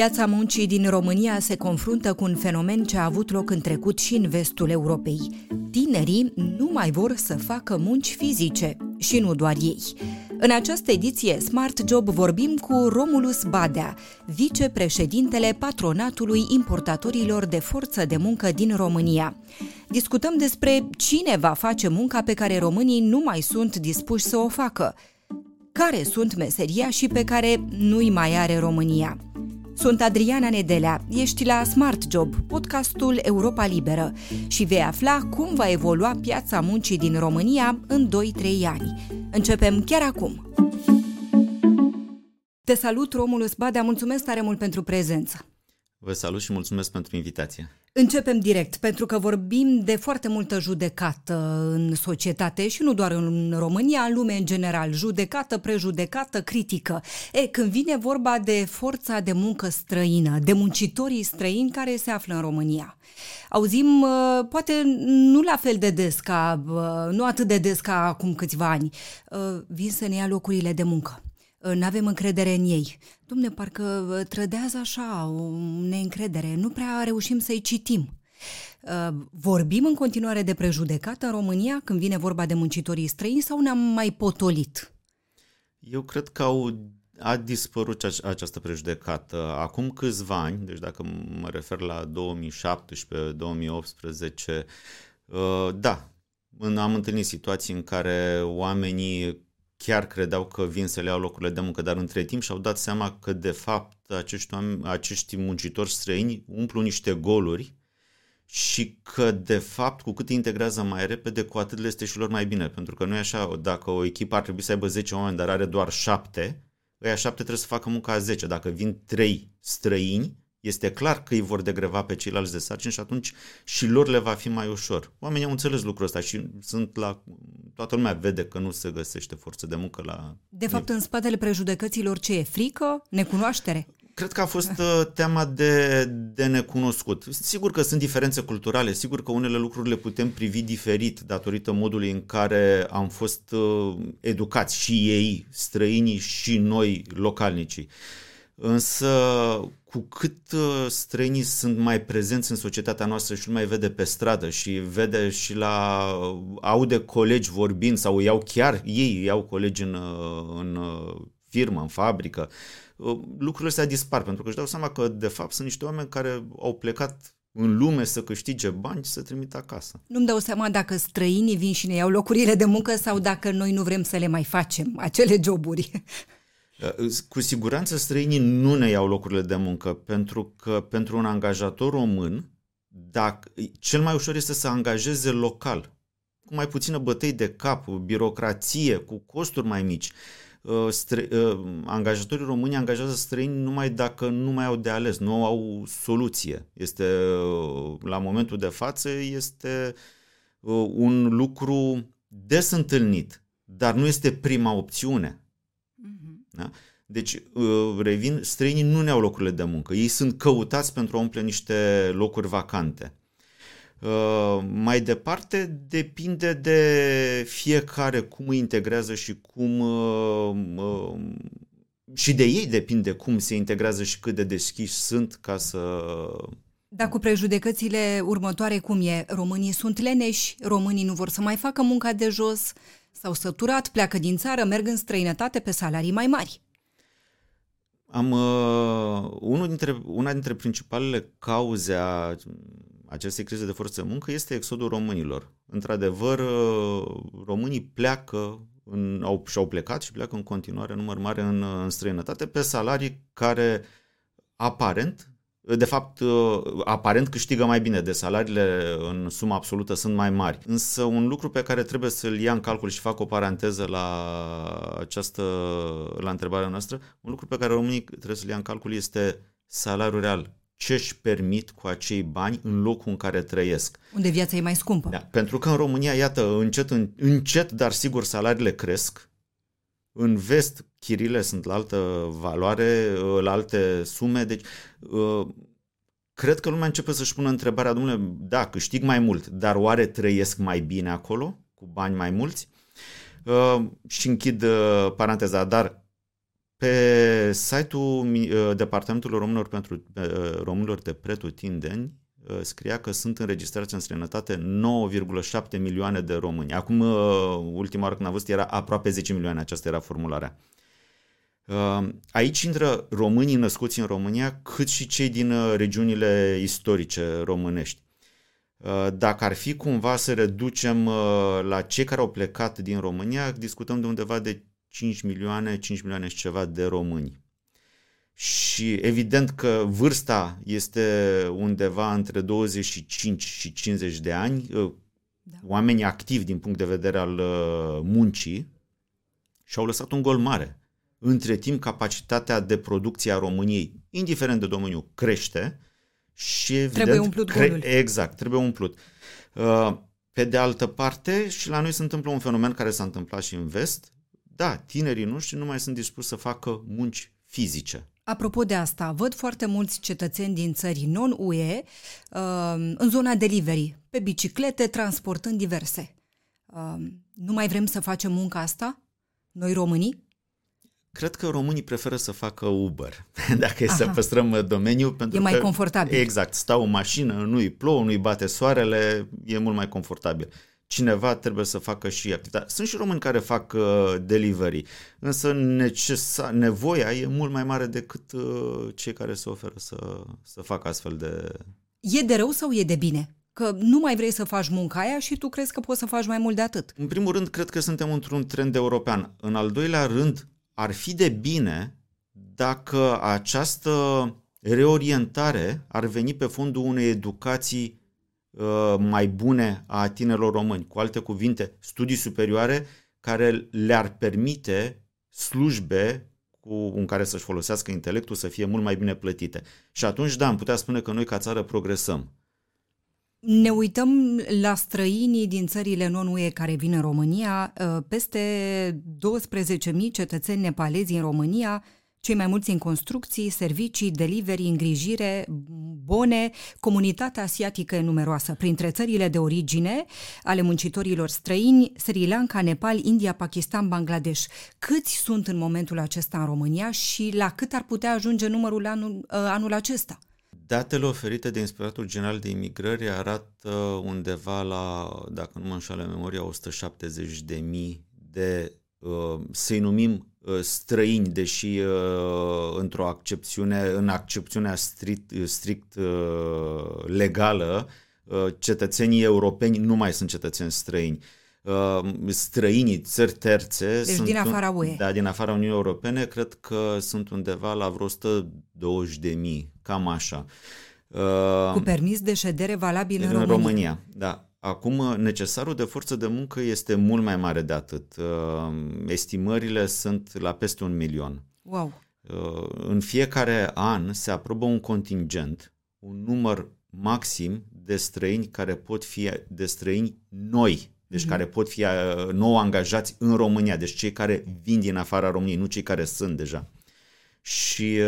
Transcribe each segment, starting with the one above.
Piața muncii din România se confruntă cu un fenomen ce a avut loc în trecut și în vestul Europei. Tinerii nu mai vor să facă munci fizice și nu doar ei. În această ediție Smart Job vorbim cu Romulus Badea, vicepreședintele patronatului importatorilor de forță de muncă din România. Discutăm despre cine va face munca pe care românii nu mai sunt dispuși să o facă, care sunt meseria și pe care nu-i mai are România. Sunt Adriana Nedelea, ești la Smart Job, podcastul Europa Liberă și vei afla cum va evolua piața muncii din România în 2-3 ani. Începem chiar acum! Te salut, Romulus Badea, mulțumesc tare mult pentru prezență! Vă salut și mulțumesc pentru invitație. Începem direct, pentru că vorbim de foarte multă judecată în societate și nu doar în România, în lume în general. Judecată, prejudecată, critică. E, când vine vorba de forța de muncă străină, de muncitorii străini care se află în România. Auzim, uh, poate nu la fel de des ca, uh, nu atât de des ca acum câțiva ani, uh, vin să ne ia locurile de muncă nu avem încredere în ei. Dumne, parcă uh, trădează așa o neîncredere, nu prea reușim să-i citim. Uh, vorbim în continuare de prejudecată în România când vine vorba de muncitorii străini sau ne-am mai potolit? Eu cred că au, a dispărut această prejudecată. Acum câțiva ani, deci dacă mă refer la 2017-2018, uh, da, am întâlnit situații în care oamenii chiar credeau că vin să le iau locurile de muncă, dar între timp și-au dat seama că de fapt acești, oameni, acești muncitori străini umplu niște goluri și că de fapt cu cât integrează mai repede, cu atât le este și lor mai bine. Pentru că nu e așa, dacă o echipă ar trebui să aibă 10 oameni, dar are doar 7, ăia 7 trebuie să facă munca a 10. Dacă vin 3 străini, este clar că îi vor degreva pe ceilalți de sarcini și atunci și lor le va fi mai ușor. Oamenii au înțeles lucrul ăsta și sunt la... Toată lumea vede că nu se găsește forță de muncă la... De fapt, în spatele prejudecăților ce e? Frică? Necunoaștere? Cred că a fost uh, teama de, de necunoscut. Sigur că sunt diferențe culturale, sigur că unele lucruri le putem privi diferit datorită modului în care am fost uh, educați și ei, străinii și noi, localnicii. Însă, cu cât uh, străinii sunt mai prezenți în societatea noastră și nu mai vede pe stradă și vede și la aude colegi vorbind sau iau chiar ei iau colegi în, uh, în uh, firmă, în fabrică, lucrurile astea dispar pentru că își dau seama că de fapt sunt niște oameni care au plecat în lume să câștige bani și să trimită acasă. Nu-mi dau seama dacă străinii vin și ne iau locurile de muncă sau dacă noi nu vrem să le mai facem, acele joburi. Uh, cu siguranță străinii nu ne iau locurile de muncă, pentru că pentru un angajator român, dacă, cel mai ușor este să angajeze local, cu mai puțină bătăi de cap, birocrație, cu costuri mai mici. Uh, stră, uh, angajatorii români angajează străini numai dacă nu mai au de ales, nu au soluție. Este, la momentul de față, este un lucru des întâlnit, dar nu este prima opțiune. Da? Deci, uh, revin, străinii nu ne au locurile de muncă. Ei sunt căutați pentru a umple niște locuri vacante. Uh, mai departe, depinde de fiecare cum îi integrează și cum uh, și de ei depinde cum se integrează și cât de deschiși sunt ca să dar cu prejudecățile următoare cum e? Românii sunt leneși, românii nu vor să mai facă munca de jos, S-au săturat, pleacă din țară, merg în străinătate pe salarii mai mari. Am, uh, unul dintre, una dintre principalele cauze a acestei crize de forță de muncă este exodul românilor. Într-adevăr, uh, românii pleacă, în, au, și-au plecat și pleacă în continuare număr mare în, în străinătate pe salarii care aparent de fapt, uh, aparent câștigă mai bine, de salariile în sumă absolută sunt mai mari. Însă un lucru pe care trebuie să-l ia în calcul și fac o paranteză la această, la întrebarea noastră, un lucru pe care românii trebuie să-l ia în calcul este salariul real. Ce își permit cu acei bani în locul în care trăiesc. Unde viața e mai scumpă. Da, pentru că în România, iată, încet, încet, dar sigur, salariile cresc, în vest, chirile sunt la altă valoare, la alte sume, deci uh, cred că lumea începe să-și pună întrebarea, domnule, da, câștig mai mult, dar oare trăiesc mai bine acolo, cu bani mai mulți? Uh, și închid uh, paranteza, dar Pe site-ul uh, Departamentului Românilor pentru uh, Românilor de Pretutindeni uh, scria că sunt înregistrați în străinătate 9,7 milioane de români. Acum, ultima oară când am văzut, era aproape 10 milioane, aceasta era formularea. Aici intră românii născuți în România, cât și cei din regiunile istorice românești. Dacă ar fi cumva să reducem la cei care au plecat din România, discutăm de undeva de 5 milioane, 5 milioane și ceva de români. Și evident că vârsta este undeva între 25 și 50 de ani, uh, da. oameni activi din punct de vedere al uh, muncii și au lăsat un gol mare. Între timp, capacitatea de producție a României, indiferent de domeniu, crește și evident... Trebuie umplut cre- golul. Exact, trebuie umplut. Uh, pe de altă parte, și la noi se întâmplă un fenomen care s-a întâmplat și în vest, da, tinerii noștri nu mai sunt dispuși să facă munci fizice. Apropo de asta, văd foarte mulți cetățeni din țări non-UE uh, în zona delivery, pe biciclete, transportând diverse. Uh, nu mai vrem să facem munca asta? Noi românii? Cred că românii preferă să facă Uber, dacă e Aha. să păstrăm domeniul. Pentru e mai că, confortabil. Exact, stau în mașină, nu-i plouă, nu-i bate soarele, e mult mai confortabil cineva trebuie să facă și activitate. Sunt și români care fac uh, delivery, însă necesa, nevoia e mult mai mare decât uh, cei care se oferă să, să facă astfel de... E de rău sau e de bine? Că nu mai vrei să faci munca aia și tu crezi că poți să faci mai mult de atât. În primul rând, cred că suntem într-un trend european. În al doilea rând, ar fi de bine dacă această reorientare ar veni pe fondul unei educații Uh, mai bune a tinerilor români. Cu alte cuvinte, studii superioare care le-ar permite slujbe cu, în care să-și folosească intelectul să fie mult mai bine plătite. Și atunci, da, am putea spune că noi ca țară progresăm. Ne uităm la străinii din țările non-UE care vin în România. Uh, peste 12.000 cetățeni nepalezi în România cei mai mulți în construcții, servicii, delivery, îngrijire, bone, comunitatea asiatică e numeroasă. Printre țările de origine ale muncitorilor străini, Sri Lanka, Nepal, India, Pakistan, Bangladesh. Câți sunt în momentul acesta în România și la cât ar putea ajunge numărul anul, ă, anul acesta? Datele oferite de Inspectoratul General de Imigrări arată undeva la, dacă nu mă înșală memoria, 170 de mii de, ă, să-i numim Uh, străini, deși uh, într-o accepțiune, în accepțiunea strict, strict uh, legală, cetățenii europeni nu mai sunt cetățeni străini. Străinii, țări terțe... Deci sunt din afara UE. Da, din afara Uniunii Europene, cred că sunt undeva la vreo 120 de mii, cam așa. Cu permis de ședere valabil în, în România. România. Da. Acum, necesarul de forță de muncă este mult mai mare de atât. Uh, estimările sunt la peste un milion. Wow! Uh, în fiecare an se aprobă un contingent, un număr maxim de străini care pot fi de străini noi, deci mm-hmm. care pot fi uh, nou angajați în România, deci cei care vin din afara României, nu cei care sunt deja. Și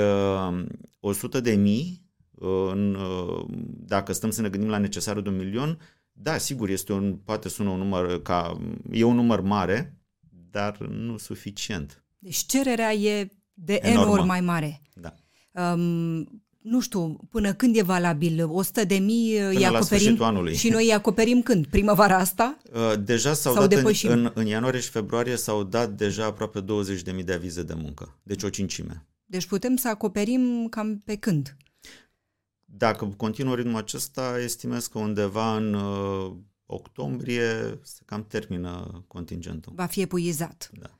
uh, 100 de mii, uh, dacă stăm să ne gândim la necesarul de un milion, da, sigur, este un, poate sună un număr ca, e un număr mare, dar nu suficient. Deci cererea e de Enormă. N ori mai mare. Da. Um, nu știu, până când e valabil? 100 de mii îi acoperim anului. și noi îi acoperim când? Primăvara asta? Uh, deja s-au Sau dat depășim? în, în, în ianuarie și februarie s-au dat deja aproape 20 de mii de avize de muncă. Deci o cincime. Deci putem să acoperim cam pe când? Dacă continuă ritmul acesta, estimez că undeva în uh, octombrie se cam termină contingentul. Va fi epuizat. Da.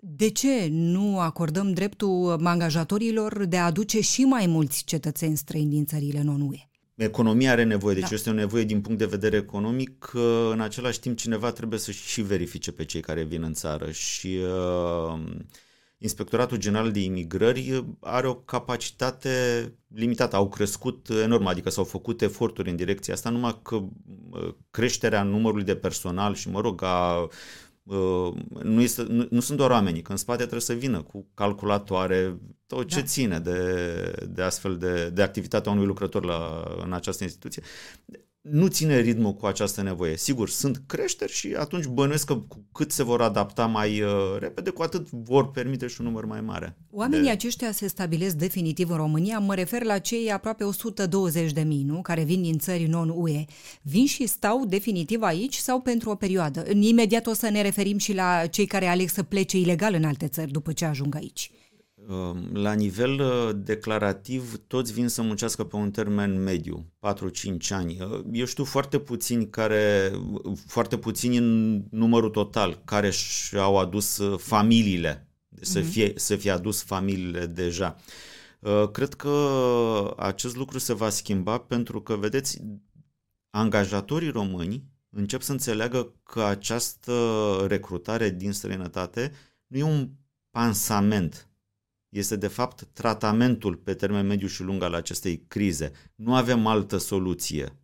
De ce nu acordăm dreptul angajatorilor de a aduce și mai mulți cetățeni străini din țările non-UE? Economia are nevoie, deci da. este o nevoie din punct de vedere economic. În același timp, cineva trebuie să și verifice pe cei care vin în țară și uh, Inspectoratul General de Imigrări are o capacitate limitată, au crescut enorm, adică s-au făcut eforturi în direcția asta, numai că creșterea numărului de personal și, mă rog, a, nu, este, nu, nu sunt doar oamenii, că în spate trebuie să vină cu calculatoare, tot ce da. ține de, de astfel de, de activitatea unui lucrător la, în această instituție. Nu ține ritmul cu această nevoie. Sigur, sunt creșteri și atunci bănuiesc că cu cât se vor adapta mai uh, repede, cu atât vor permite și un număr mai mare. Oamenii de... aceștia se stabilesc definitiv în România. Mă refer la cei aproape 120 de mii, nu? Care vin din țări non-UE. Vin și stau definitiv aici sau pentru o perioadă? Imediat o să ne referim și la cei care aleg să plece ilegal în alte țări după ce ajung aici. Ehm, la nivel uh, declarativ, toți vin să muncească pe un termen mediu, 4-5 ani. Uh, eu știu foarte puțini care, foarte puțini în numărul total, care și-au adus uh, familiile, să, mhm. fie, să fie adus familiile deja. Cred că acest lucru se va schimba pentru că, vedeți, angajatorii români încep să înțeleagă că această recrutare din străinătate nu e un pansament este de fapt tratamentul pe termen mediu și lung al acestei crize. Nu avem altă soluție.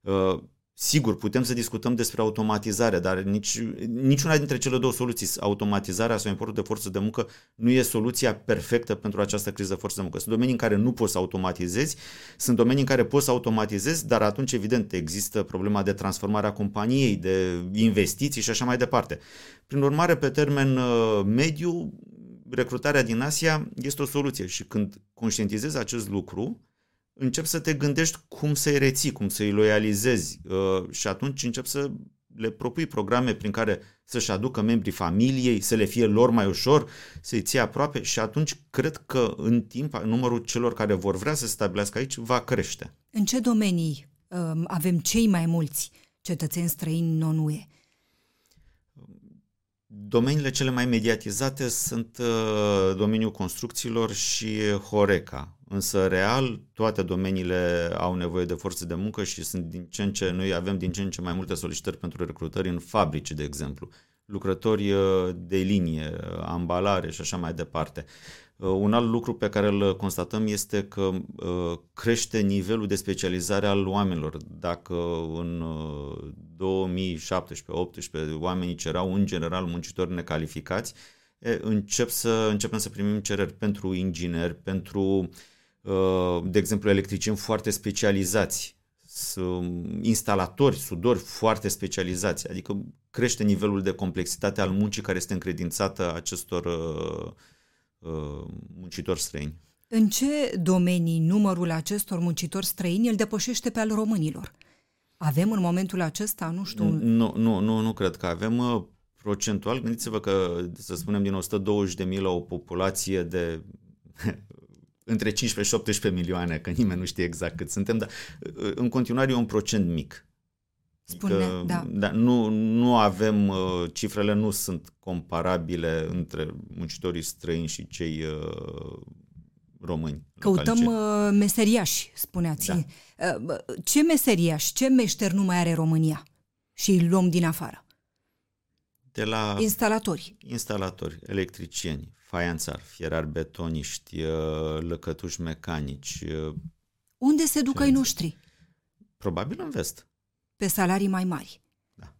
Uh, sigur, putem să discutăm despre automatizare, dar nici, niciuna dintre cele două soluții, automatizarea sau importul de forță de muncă, nu e soluția perfectă pentru această criză de forță de muncă. Sunt domenii în care nu poți să automatizezi, sunt domenii în care poți să automatizezi, dar atunci, evident, există problema de transformare a companiei, de investiții și așa mai departe. Prin urmare, pe termen uh, mediu, recrutarea din Asia este o soluție și când conștientizezi acest lucru, începi să te gândești cum să-i reții, cum să-i loializezi uh, și atunci începi să le propui programe prin care să-și aducă membrii familiei, să le fie lor mai ușor, să-i ții aproape și atunci cred că în timp numărul celor care vor vrea să se stabilească aici va crește. În ce domenii uh, avem cei mai mulți cetățeni străini non-UE? Domeniile cele mai mediatizate sunt uh, domeniul construcțiilor și Horeca. Însă, real, toate domeniile au nevoie de forță de muncă și sunt din ce în ce, noi avem din ce în ce mai multe solicitări pentru recrutări în fabrici, de exemplu. Lucrători uh, de linie, ambalare și așa mai departe. Uh, un alt lucru pe care îl constatăm este că uh, crește nivelul de specializare al oamenilor. Dacă în 2017-2018 uh, oamenii cerau în general muncitori necalificați, încep să, începem să primim cereri pentru ingineri, pentru, de exemplu, electricieni foarte specializați, instalatori, sudori foarte specializați, adică crește nivelul de complexitate al muncii care este încredințată acestor uh, Uh, muncitori străini. În ce domenii numărul acestor muncitori străini îl depășește pe al românilor? Avem în momentul acesta, nu știu... Nu, nu, nu, nu cred că avem uh, procentual. Gândiți-vă că, să spunem, din 120.000 la o populație de între 15 și 18 milioane, că nimeni nu știe exact cât suntem, dar uh, în continuare e un procent mic. Spune, că, da. da nu, nu avem, uh, cifrele nu sunt comparabile între muncitorii străini și cei uh, români. Căutăm localice. Uh, meseriași, spuneați. Da. Ce meseriași, ce meșter nu mai are România și îi luăm din afară? De la instalatori. Instalatori, electricieni, faianțari, fierari betoniști, lăcătuși mecanici. Unde se duc ai noștri? Probabil în vest pe salarii mai mari. Da.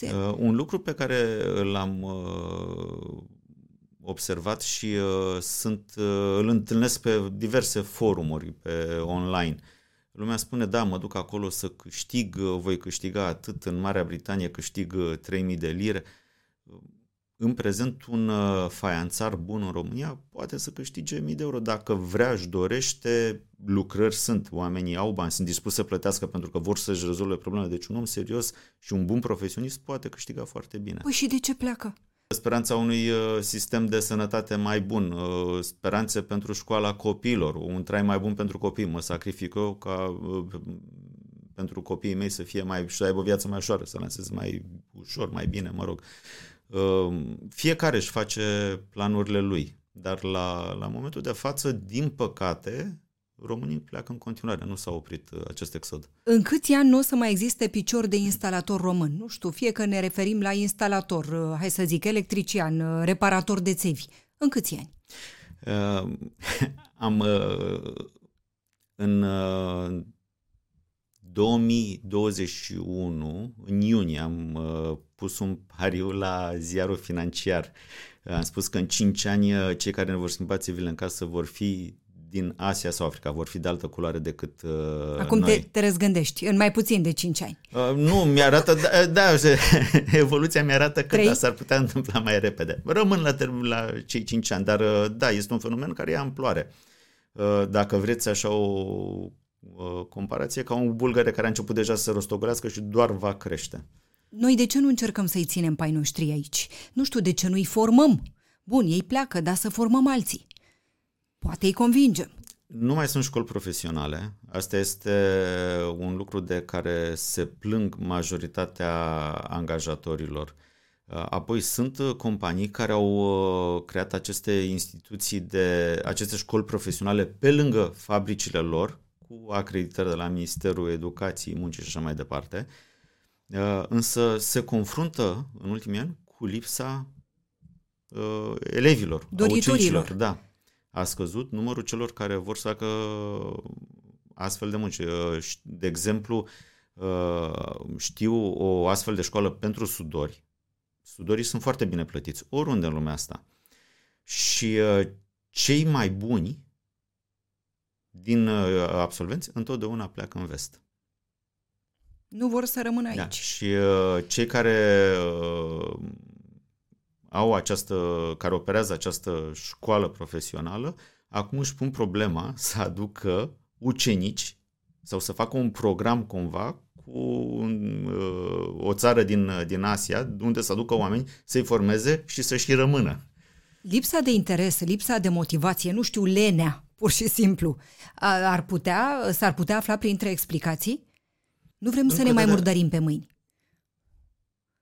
Uh, un lucru pe care l-am uh, observat și uh, sunt, uh, îl întâlnesc pe diverse forumuri pe online. Lumea spune, da, mă duc acolo să câștig, uh, voi câștiga atât, în Marea Britanie câștig 3000 uh, de lire în prezent un uh, faianțar bun în România poate să câștige mii de euro. Dacă vrea, își dorește, lucrări sunt, oamenii au bani, sunt dispuși să plătească pentru că vor să-și rezolve problemele. Deci un om serios și un bun profesionist poate câștiga foarte bine. Păi și de ce pleacă? Speranța unui uh, sistem de sănătate mai bun, uh, speranțe pentru școala copiilor, un trai mai bun pentru copii. Mă sacrific eu ca pentru copiii mei să fie mai, să aibă o viață mai ușoară, să lanseze mai ușor, mai bine, mă rog. Ehm, fiecare își face planurile lui, dar la, la momentul de față, din păcate, românii pleacă în continuare, nu s-a oprit uh, acest exod. În câți ani nu o să mai existe picior de instalator român? Nu știu, fie că ne referim la instalator, uh, hai să zic, electrician, uh, reparator de țevi. În câți ani? Uh, am uh, în uh, 2021, în iunie, am uh, pus un pariu la ziarul financiar. Am spus că în 5 ani uh, cei care ne vor schimba țevile în casă vor fi din Asia sau Africa vor fi de altă culoare decât uh, Acum noi. te, te răzgândești, în mai puțin de 5 ani. Uh, nu, mi-arată, da, da evoluția mi-arată că da, s-ar putea întâmpla mai repede. Rămân la, la cei 5 ani, dar uh, da, este un fenomen care ia amploare. Uh, dacă vreți așa o uh, comparație, ca un bulgare care a început deja să rostogolească și doar va crește. Noi de ce nu încercăm să-i ținem pe ai noștri aici? Nu știu de ce nu-i formăm. Bun, ei pleacă, dar să formăm alții. Poate îi convingem. Nu mai sunt școli profesionale. Asta este un lucru de care se plâng majoritatea angajatorilor. Apoi sunt companii care au uh, creat aceste instituții de aceste școli profesionale pe lângă fabricile lor, cu acreditări de la Ministerul Educației, Muncii și așa mai departe. Uh, însă se confruntă în ultimii ani cu lipsa uh, elevilor, ucenicilor. Da a scăzut numărul celor care vor să facă astfel de munci. Uh, de exemplu, uh, știu o astfel de școală pentru sudori. Sudorii sunt foarte bine plătiți, oriunde în lumea asta. Și uh, cei mai buni din absolvenți întotdeauna pleacă în vest. Nu vor să rămână da, aici. Da. Și cei care au această, care operează această școală profesională, acum își pun problema să aducă ucenici sau să facă un program cumva cu un, uh, o țară din, din Asia unde să aducă oameni să-i formeze și să-și rămână. Lipsa de interes, lipsa de motivație, nu știu, lenea, pur și simplu, ar putea, s-ar putea afla printre explicații? Nu vrem Încă să ne mai murdărim pe mâini.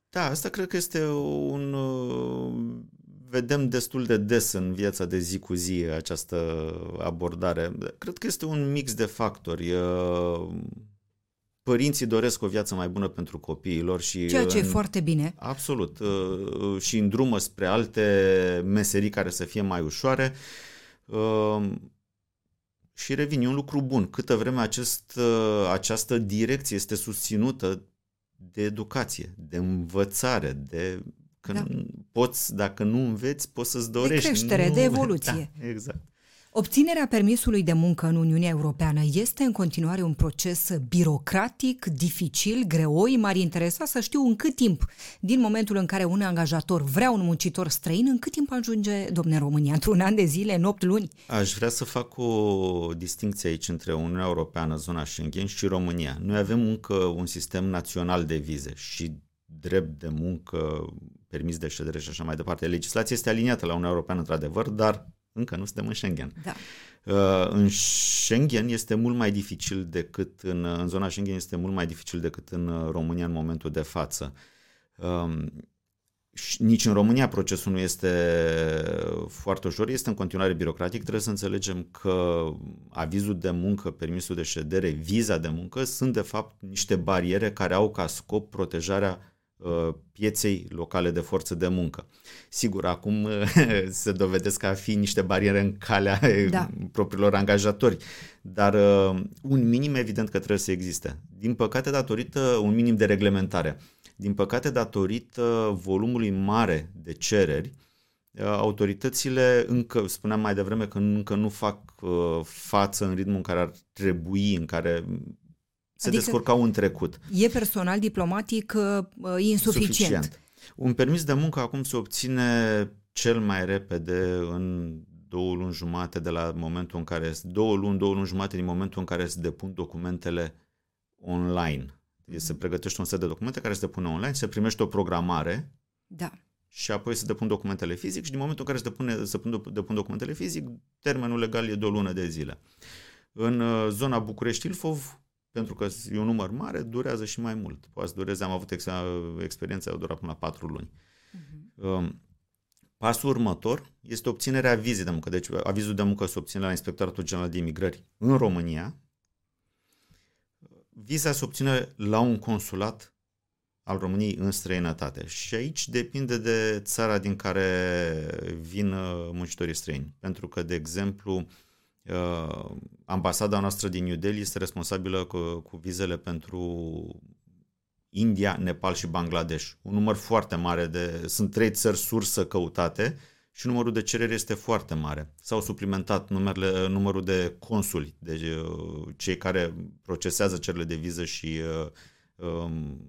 Da, asta cred că este un... Uh, vedem destul de des în viața de zi cu zi această abordare. Cred că este un mix de factori. Uh, părinții doresc o viață mai bună pentru copiilor și... Ceea ce în, e foarte bine. Absolut. Uh, și în drumă spre alte meserii care să fie mai ușoare. Și revin, e un lucru bun. Câtă vreme acest, această direcție este susținută de educație, de învățare, de că da. poți, dacă nu înveți, poți să-ți dorești. De creștere, nu... de evoluție. Da, exact. Obținerea permisului de muncă în Uniunea Europeană este în continuare un proces birocratic, dificil, greoi. M-ar interesa să știu în cât timp, din momentul în care un angajator vrea un muncitor străin, în cât timp ajunge, domne România, într-un an de zile, în 8 luni? Aș vrea să fac o distinție aici între Uniunea Europeană, zona Schengen și România. Noi avem încă un sistem național de vize și drept de muncă, permis de ședere și așa mai departe. Legislația este aliniată la Uniunea Europeană, într-adevăr, dar încă nu suntem în Schengen. Da. Uh, în Schengen este mult mai dificil decât în, în zona Schengen este mult mai dificil decât în uh, România în momentul de față. Um, nici în România procesul nu este foarte ușor, este în continuare birocratic. Trebuie să înțelegem că avizul de muncă, permisul de ședere, viza de muncă sunt de fapt niște bariere care au ca scop protejarea Uh, pieței locale de forță de muncă. Sigur, acum se dovedesc a fi niște bariere în calea da. propriilor angajatori, dar uh, un minim evident că trebuie să existe. Din păcate, datorită un minim de reglementare. Din păcate, datorită volumului mare de cereri, uh, autoritățile încă, spuneam mai devreme că încă nu fac față în ritmul în care ar trebui, în care se adică descurcau în trecut. E personal diplomatic uh, insuficient. Suficient. Un permis de muncă acum se obține cel mai repede în două luni jumate de la momentul în care două luni, două luni jumate din momentul în care se depun documentele online. Se pregătește un set de documente care se depune online, se primește o programare da. și apoi se depun documentele fizic și din momentul în care se depun, se depun documentele fizic, termenul legal e de o lună de zile. În uh, zona București-Ilfov, pentru că e un număr mare, durează și mai mult. Poate să dureze, am avut ex- experiența, a durat până la patru luni. Uh-huh. Pasul următor este obținerea vizei de muncă. Deci avizul de muncă se obține la Inspectoratul General de Imigrări în România. Viza se obține la un consulat al României în străinătate. Și aici depinde de țara din care vin uh, muncitorii străini. Pentru că, de exemplu, Uh, ambasada noastră din New Delhi este responsabilă cu, cu vizele pentru India, Nepal și Bangladesh. Un număr foarte mare de... Sunt trei țări sursă căutate și numărul de cereri este foarte mare. S-au suplimentat numerele, numărul de consuli, deci cei care procesează cererile de viză și uh, um,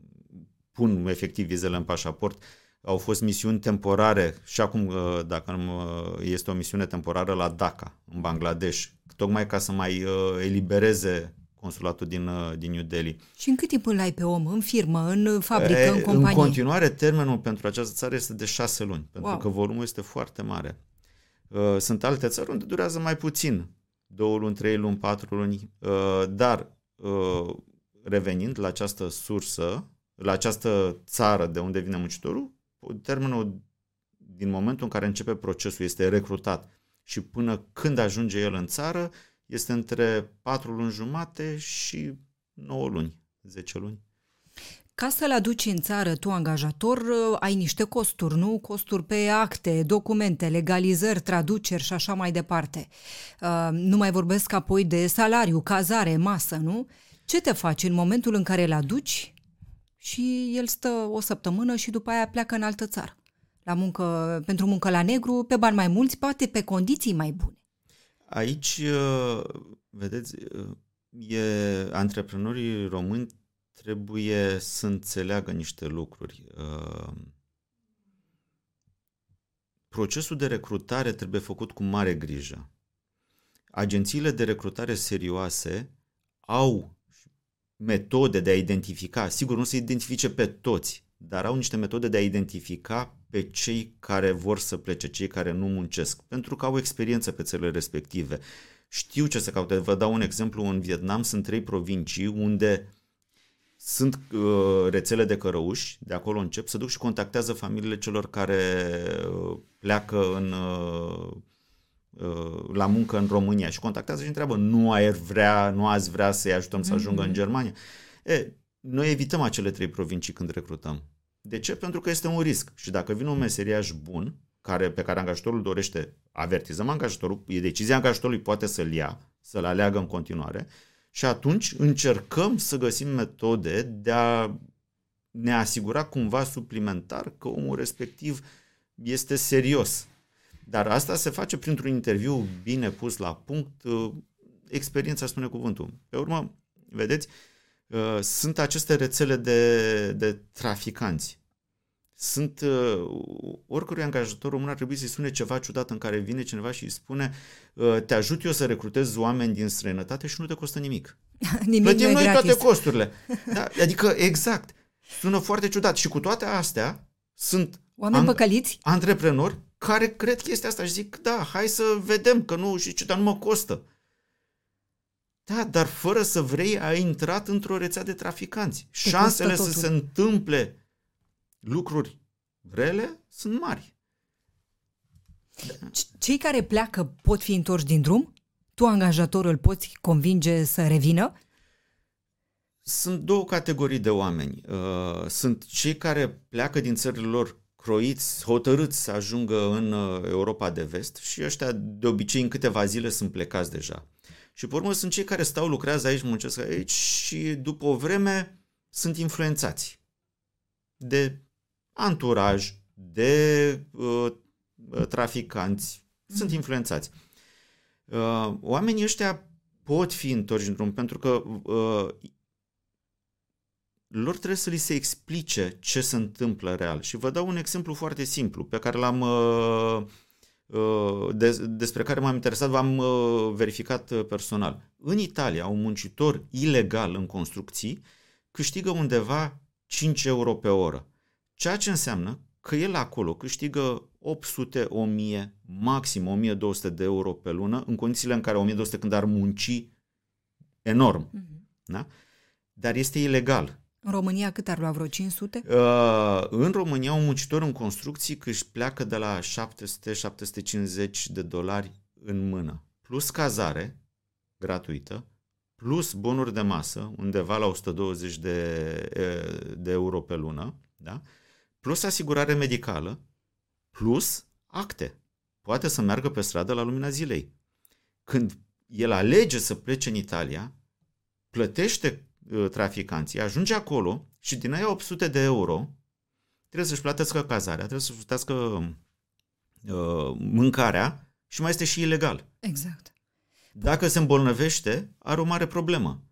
pun efectiv vizele în pașaport. Au fost misiuni temporare și acum, uh, dacă nu este o misiune temporară la Dhaka, în Bangladesh, tocmai ca să mai uh, elibereze consulatul din, uh, din New Delhi. Și în cât timp îl ai pe om? În firmă, în fabrică, e, în companie? În continuare, termenul pentru această țară este de șase luni, pentru wow. că volumul este foarte mare. Uh, sunt alte țări unde durează mai puțin, două luni, trei luni, patru luni, dar revenind la această sursă, la această țară de unde vine muncitorul, termenul din momentul în care începe procesul este recrutat și până când ajunge el în țară este între 4 luni jumate și 9 luni, 10 luni. Ca să-l aduci în țară, tu, angajator, ai niște costuri, nu? Costuri pe acte, documente, legalizări, traduceri și așa mai departe. Uh, nu mai vorbesc apoi de salariu, cazare, masă, nu? Ce te faci în momentul în care îl aduci și el stă o săptămână și după aia pleacă în altă țară? La muncă, pentru muncă la negru, pe bani mai mulți, poate pe condiții mai bune. Aici, uh, vedeți, uh, e, antreprenorii români trebuie să înțeleagă niște lucruri. Uh, procesul de recrutare trebuie făcut cu mare grijă. Agențiile de recrutare serioase au metode de a identifica, sigur nu se identifice pe toți, dar au niște metode de a identifica pe cei care vor să plece, cei care nu muncesc, pentru că au experiență pe țările respective. Știu ce să caute. Vă dau un exemplu. În Vietnam sunt trei provincii unde sunt uh, rețele de cărăuși, de acolo încep, să duc și contactează familiile celor care uh, pleacă în, uh, uh, la muncă în România și contactează și întreabă, nu, ai vrea, nu ați vrea să-i ajutăm să ajungă mm-hmm. în Germania? E, noi evităm acele trei provincii când recrutăm. De ce? Pentru că este un risc. Și dacă vine un meseriaș bun, care, pe care angajatorul dorește, avertizăm angajatorul, e decizia angajatorului, poate să-l ia, să-l aleagă în continuare și atunci încercăm să găsim metode de a ne asigura cumva suplimentar că omul respectiv este serios. Dar asta se face printr-un interviu bine pus la punct, experiența spune cuvântul. Pe urmă, vedeți, Uh, sunt aceste rețele de, de traficanți. Sunt uh, oricărui angajator român ar trebui să-i spune ceva ciudat în care vine cineva și îi spune uh, te ajut eu să recrutez oameni din străinătate și nu te costă nimic. nimic Plătim noi gratis. toate costurile. Da? Adică exact. Sună foarte ciudat. Și cu toate astea sunt Oameni an- păcăliți? antreprenori care cred chestia asta și zic, da, hai să vedem, că nu, și ce, dar nu mă costă. Da, dar fără să vrei, ai intrat într-o rețea de traficanți. Te Șansele să se întâmple lucruri rele sunt mari. Cei care pleacă pot fi întorși din drum? Tu, angajatorul, îl poți convinge să revină? Sunt două categorii de oameni. Uh, sunt cei care pleacă din țările lor croiți, hotărâți să ajungă în uh, Europa de vest și ăștia de obicei în câteva zile sunt plecați deja. Și pe urmă sunt cei care stau, lucrează aici, muncesc aici și după o vreme sunt influențați de anturaj, de uh, traficanți, mm. sunt influențați. Uh, oamenii ăștia pot fi întorși în drum pentru că uh, lor trebuie să li se explice ce se întâmplă real. Și vă dau un exemplu foarte simplu pe care l-am uh, Uh, despre care m-am interesat, v-am uh, verificat uh, personal. În Italia, un muncitor ilegal în construcții câștigă undeva 5 euro pe oră, ceea ce înseamnă că el acolo câștigă 800, 1000, maxim 1200 de euro pe lună, în condițiile în care 1200 când ar munci enorm. Mm-hmm. Da? Dar este ilegal. În România cât ar lua vreo 500? Uh, în România un muncitor în construcții își pleacă de la 700-750 de dolari în mână. Plus cazare gratuită, plus bonuri de masă, undeva la 120 de, de euro pe lună, da? plus asigurare medicală, plus acte. Poate să meargă pe stradă la lumina zilei. Când el alege să plece în Italia, plătește Uh, traficanții, ajunge acolo și din aia 800 de euro trebuie să-și plătească cazarea, trebuie să-și plătească uh, mâncarea și mai este și ilegal. Exact. Dacă se îmbolnăvește, are o mare problemă.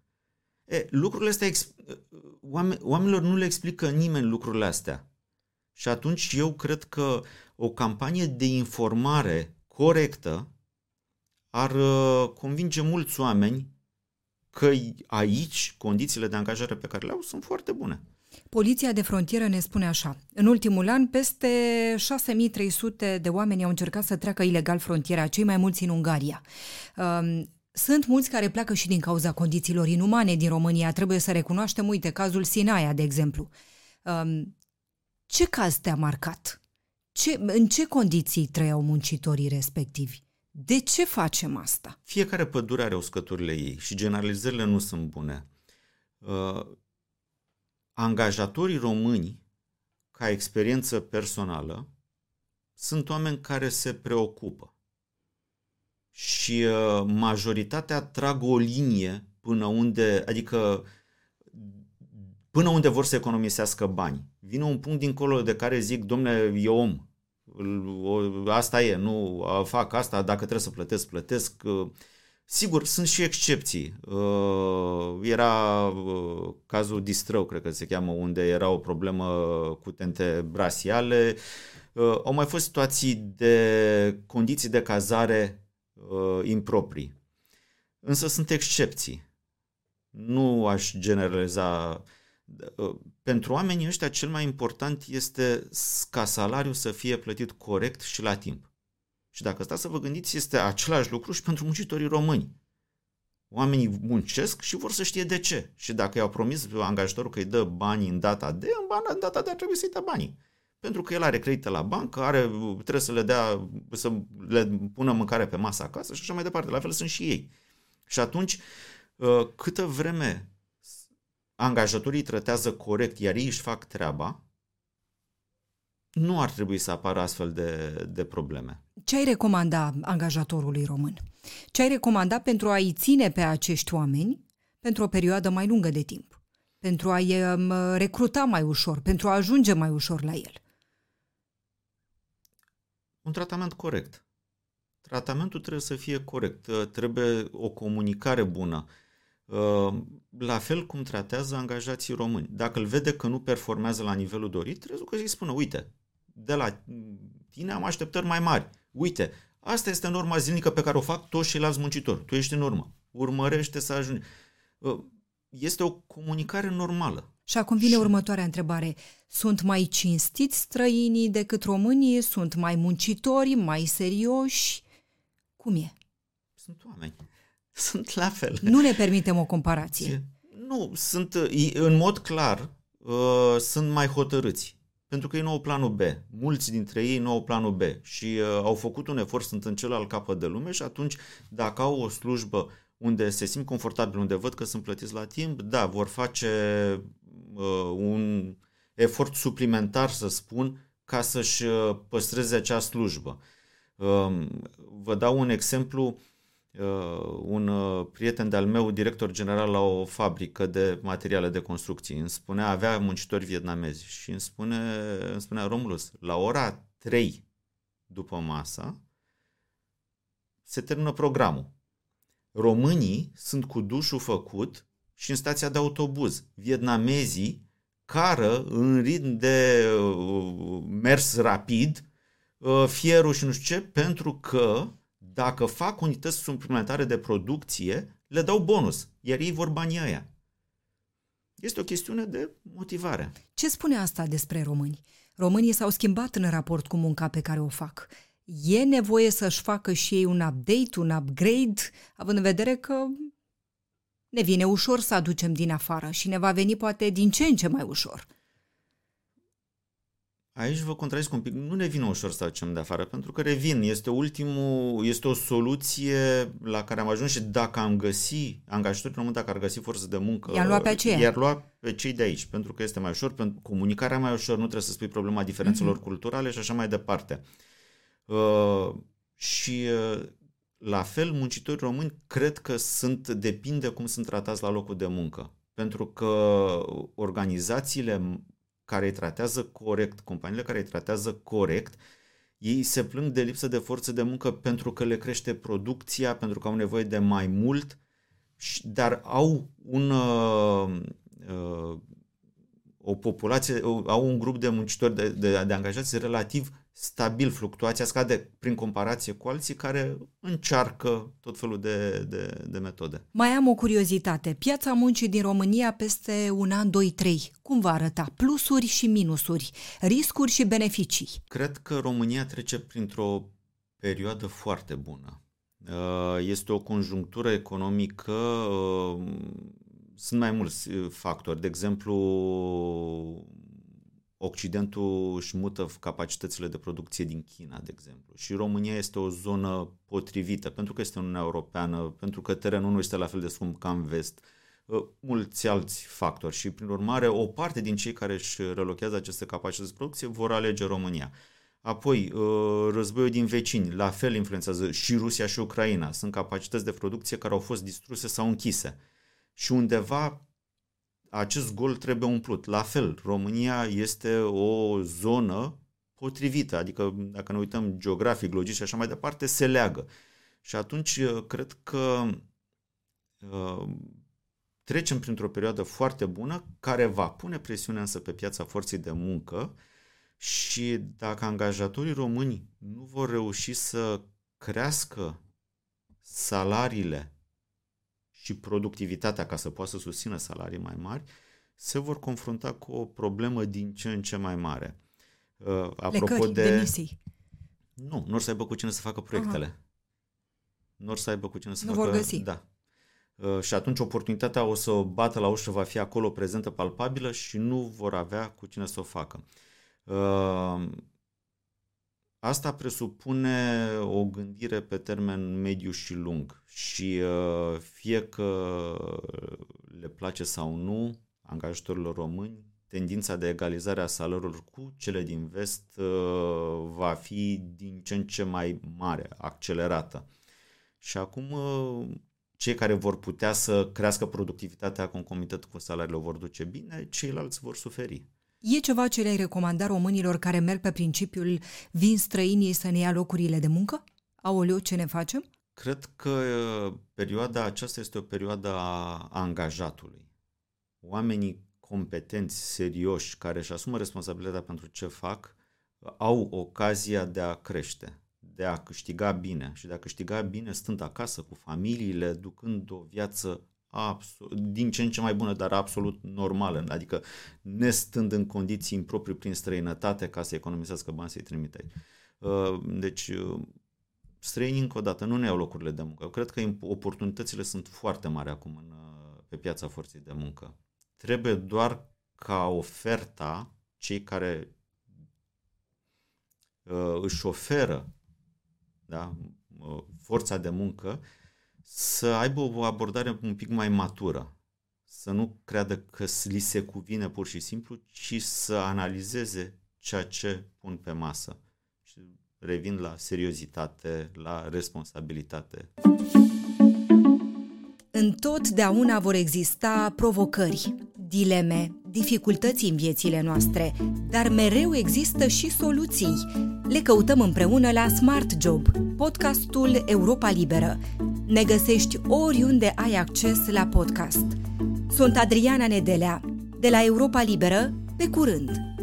E, lucrurile astea, oameni, oamenilor nu le explică nimeni lucrurile astea. Și atunci eu cred că o campanie de informare corectă ar uh, convinge mulți oameni că aici condițiile de angajare pe care le au sunt foarte bune. Poliția de frontieră ne spune așa. În ultimul an, peste 6300 de oameni au încercat să treacă ilegal frontiera, cei mai mulți în Ungaria. Um, sunt mulți care pleacă și din cauza condițiilor inumane din România. Trebuie să recunoaștem, uite, cazul Sinaia, de exemplu. Um, ce caz te-a marcat? Ce, în ce condiții trăiau muncitorii respectivi? De ce facem asta? Fiecare pădure are uscăturile ei și generalizările nu sunt bune. Uh, angajatorii români, ca experiență personală, sunt oameni care se preocupă. Și uh, majoritatea trag o linie până unde, adică până unde vor să economisească bani. Vine un punct dincolo de care zic, domnule, e om, asta e, nu fac asta, dacă trebuie să plătesc, plătesc. Uh, sigur, sunt și excepții. Uh, era uh, cazul Distrău, cred că se cheamă, unde era o problemă cu tente brasiale. Au mai fost situații de condiții de cazare improprii. Însă sunt excepții. Nu aș generaliza Uh, pentru oamenii ăștia cel mai important este ca salariul să fie plătit corect și la timp. Și dacă stați să vă gândiți, este același lucru și pentru muncitorii români. Oamenii muncesc și vor să știe de ce. Și dacă i-au promis angajatorul că îi dă banii în data de, în data de ar trebui să-i dea banii. Pentru că el are credite la bancă, are, trebuie să le dea, să le pună mâncare pe masă acasă și așa mai departe. La fel sunt și ei. Și atunci, uh, câtă vreme angajatorii trătează corect, iar ei își fac treaba, nu ar trebui să apară astfel de, de probleme. Ce ai recomanda angajatorului român? Ce ai recomanda pentru a-i ține pe acești oameni pentru o perioadă mai lungă de timp? Pentru a-i um, recruta mai ușor, pentru a ajunge mai ușor la el? Un tratament corect. Tratamentul trebuie să fie corect, trebuie o comunicare bună Uh, la fel cum tratează angajații români. Dacă îl vede că nu performează la nivelul dorit, trebuie să-i spună, uite, de la tine am așteptări mai mari. Uite, asta este norma zilnică pe care o fac toți ceilalți muncitori. Tu ești în urmă. Urmărește să ajungi. Uh, este o comunicare normală. Și acum vine și... următoarea întrebare. Sunt mai cinstiți străinii decât românii? Sunt mai muncitori, mai serioși? Cum e? Sunt oameni. sunt la fel. Nu ne permitem o comparație. Nu, sunt în mod clar uh, sunt mai hotărâți. Pentru că ei nu au planul B. Mulți dintre ei nu au planul B și uh, au făcut un efort, sunt în celălalt capăt de lume și atunci dacă au o slujbă unde se simt confortabil, unde văd că sunt plătiți la timp, da, vor face uh, un efort suplimentar, să spun, ca să-și uh, păstreze acea slujbă. Uh, vă dau un exemplu uh, uh, un uh, prieten de-al meu, director general la o fabrică de materiale de construcții, îmi spunea, avea muncitori vietnamezi și îmi, spune, îmi spunea, Romulus, la ora 3 după masă se termină programul. Românii sunt cu dușul făcut și în stația de autobuz. Vietnamezii cară în ritm de uh, mers rapid uh, fierul și nu știu ce, pentru că dacă fac unități suplimentare de producție, le dau bonus, iar ei vor banii aia. Este o chestiune de motivare. Ce spune asta despre români? Românii s-au schimbat în raport cu munca pe care o fac. E nevoie să-și facă și ei un update, un upgrade, având în vedere că ne vine ușor să aducem din afară și ne va veni poate din ce în ce mai ușor. Aici vă contrazic un pic. Nu ne vine ușor să facem de afară, pentru că revin. Este, ultimul, este o soluție la care am ajuns și dacă am găsi angajatorii români, dacă ar găsi forță de muncă, i-ar lua pe aceea. i-ar lua pe cei de aici, pentru că este mai ușor, pentru comunicarea mai ușor, nu trebuie să spui problema diferențelor uh-huh. culturale și așa mai departe. Uh, și uh, la fel, muncitorii români cred că sunt, depinde cum sunt tratați la locul de muncă. Pentru că organizațiile care îi tratează corect, companiile care îi tratează corect, ei se plâng de lipsă de forță de muncă pentru că le crește producția, pentru că au nevoie de mai mult, dar au un, uh, uh, o populație, au un grup de muncitori, de, de, de angajați relativ stabil, fluctuația scade prin comparație cu alții care încearcă tot felul de, de, de metode. Mai am o curiozitate. Piața muncii din România peste un an, doi, trei, cum va arăta? Plusuri și minusuri, riscuri și beneficii. Cred că România trece printr-o perioadă foarte bună. Uh, este o conjunctură economică uh, sunt mai mulți uh, factori. De exemplu, Occidentul își mută capacitățile de producție din China, de exemplu. Și România este o zonă potrivită, pentru că este Uniunea Europeană, pentru că terenul nu este la fel de scump ca în vest, uh, mulți alți factori. Și, prin urmare, o parte din cei care își relochează aceste capacități de producție vor alege România. Apoi, uh, războiul din vecini, la fel influențează și Rusia și Ucraina. Sunt capacități de producție care au fost distruse sau închise. Și undeva acest gol trebuie umplut. La fel, România este o zonă potrivită, adică dacă ne uităm geografic, logic și așa mai departe, se leagă. Și atunci uh, cred că uh, trecem printr-o perioadă foarte bună care va pune presiune însă pe piața forței de muncă și dacă angajatorii români nu vor reuși să crească salariile și productivitatea ca să poată să susțină salarii mai mari, se vor confrunta cu o problemă din ce în ce mai mare. Uh, apropo Lecări, de... demisii. Nu, nu or să aibă cu cine să facă proiectele. Aha. Nu or să aibă cu cine să nu facă... vor găsi. Da. Uh, și atunci oportunitatea o să o bată la ușă, va fi acolo prezentă, palpabilă și nu vor avea cu cine să o facă. Uh, Asta presupune o gândire pe termen mediu și lung și uh, fie că le place sau nu angajatorilor români, tendința de egalizare a salariilor cu cele din vest uh, va fi din ce în ce mai mare, accelerată. Și acum uh, cei care vor putea să crească productivitatea concomitent cu salariile vor duce bine, ceilalți vor suferi. E ceva ce le-ai recomanda românilor care merg pe principiul vin străinii să ne ia locurile de muncă? Aoleu, ce ne facem? Cred că uh, perioada aceasta este o perioadă a angajatului. Oamenii competenți, serioși, care își asumă responsabilitatea pentru ce fac, au ocazia de a crește, de a câștiga bine și de a câștiga bine stând acasă cu familiile, ducând o viață absolut, din ce în ce mai bună, dar absolut normală, adică nestând în condiții improprii prin străinătate ca să economisească bani să-i trimite. Uh, deci, uh, străinii încă o dată nu ne iau locurile de muncă. Eu cred că oportunitățile sunt foarte mari acum în, uh, pe piața forței de muncă. Trebuie doar ca oferta, cei care uh, își oferă da, forța de muncă, să aibă o abordare un pic mai matură, să nu creadă că li se cuvine pur și simplu, ci să analizeze ceea ce pun pe masă. Și revin la seriozitate, la responsabilitate. Întotdeauna vor exista provocări, dileme, dificultăți în viețile noastre, dar mereu există și soluții. Le căutăm împreună la Smart Job, podcastul Europa Liberă. Ne găsești oriunde ai acces la podcast. Sunt Adriana Nedelea, de la Europa Liberă, pe curând!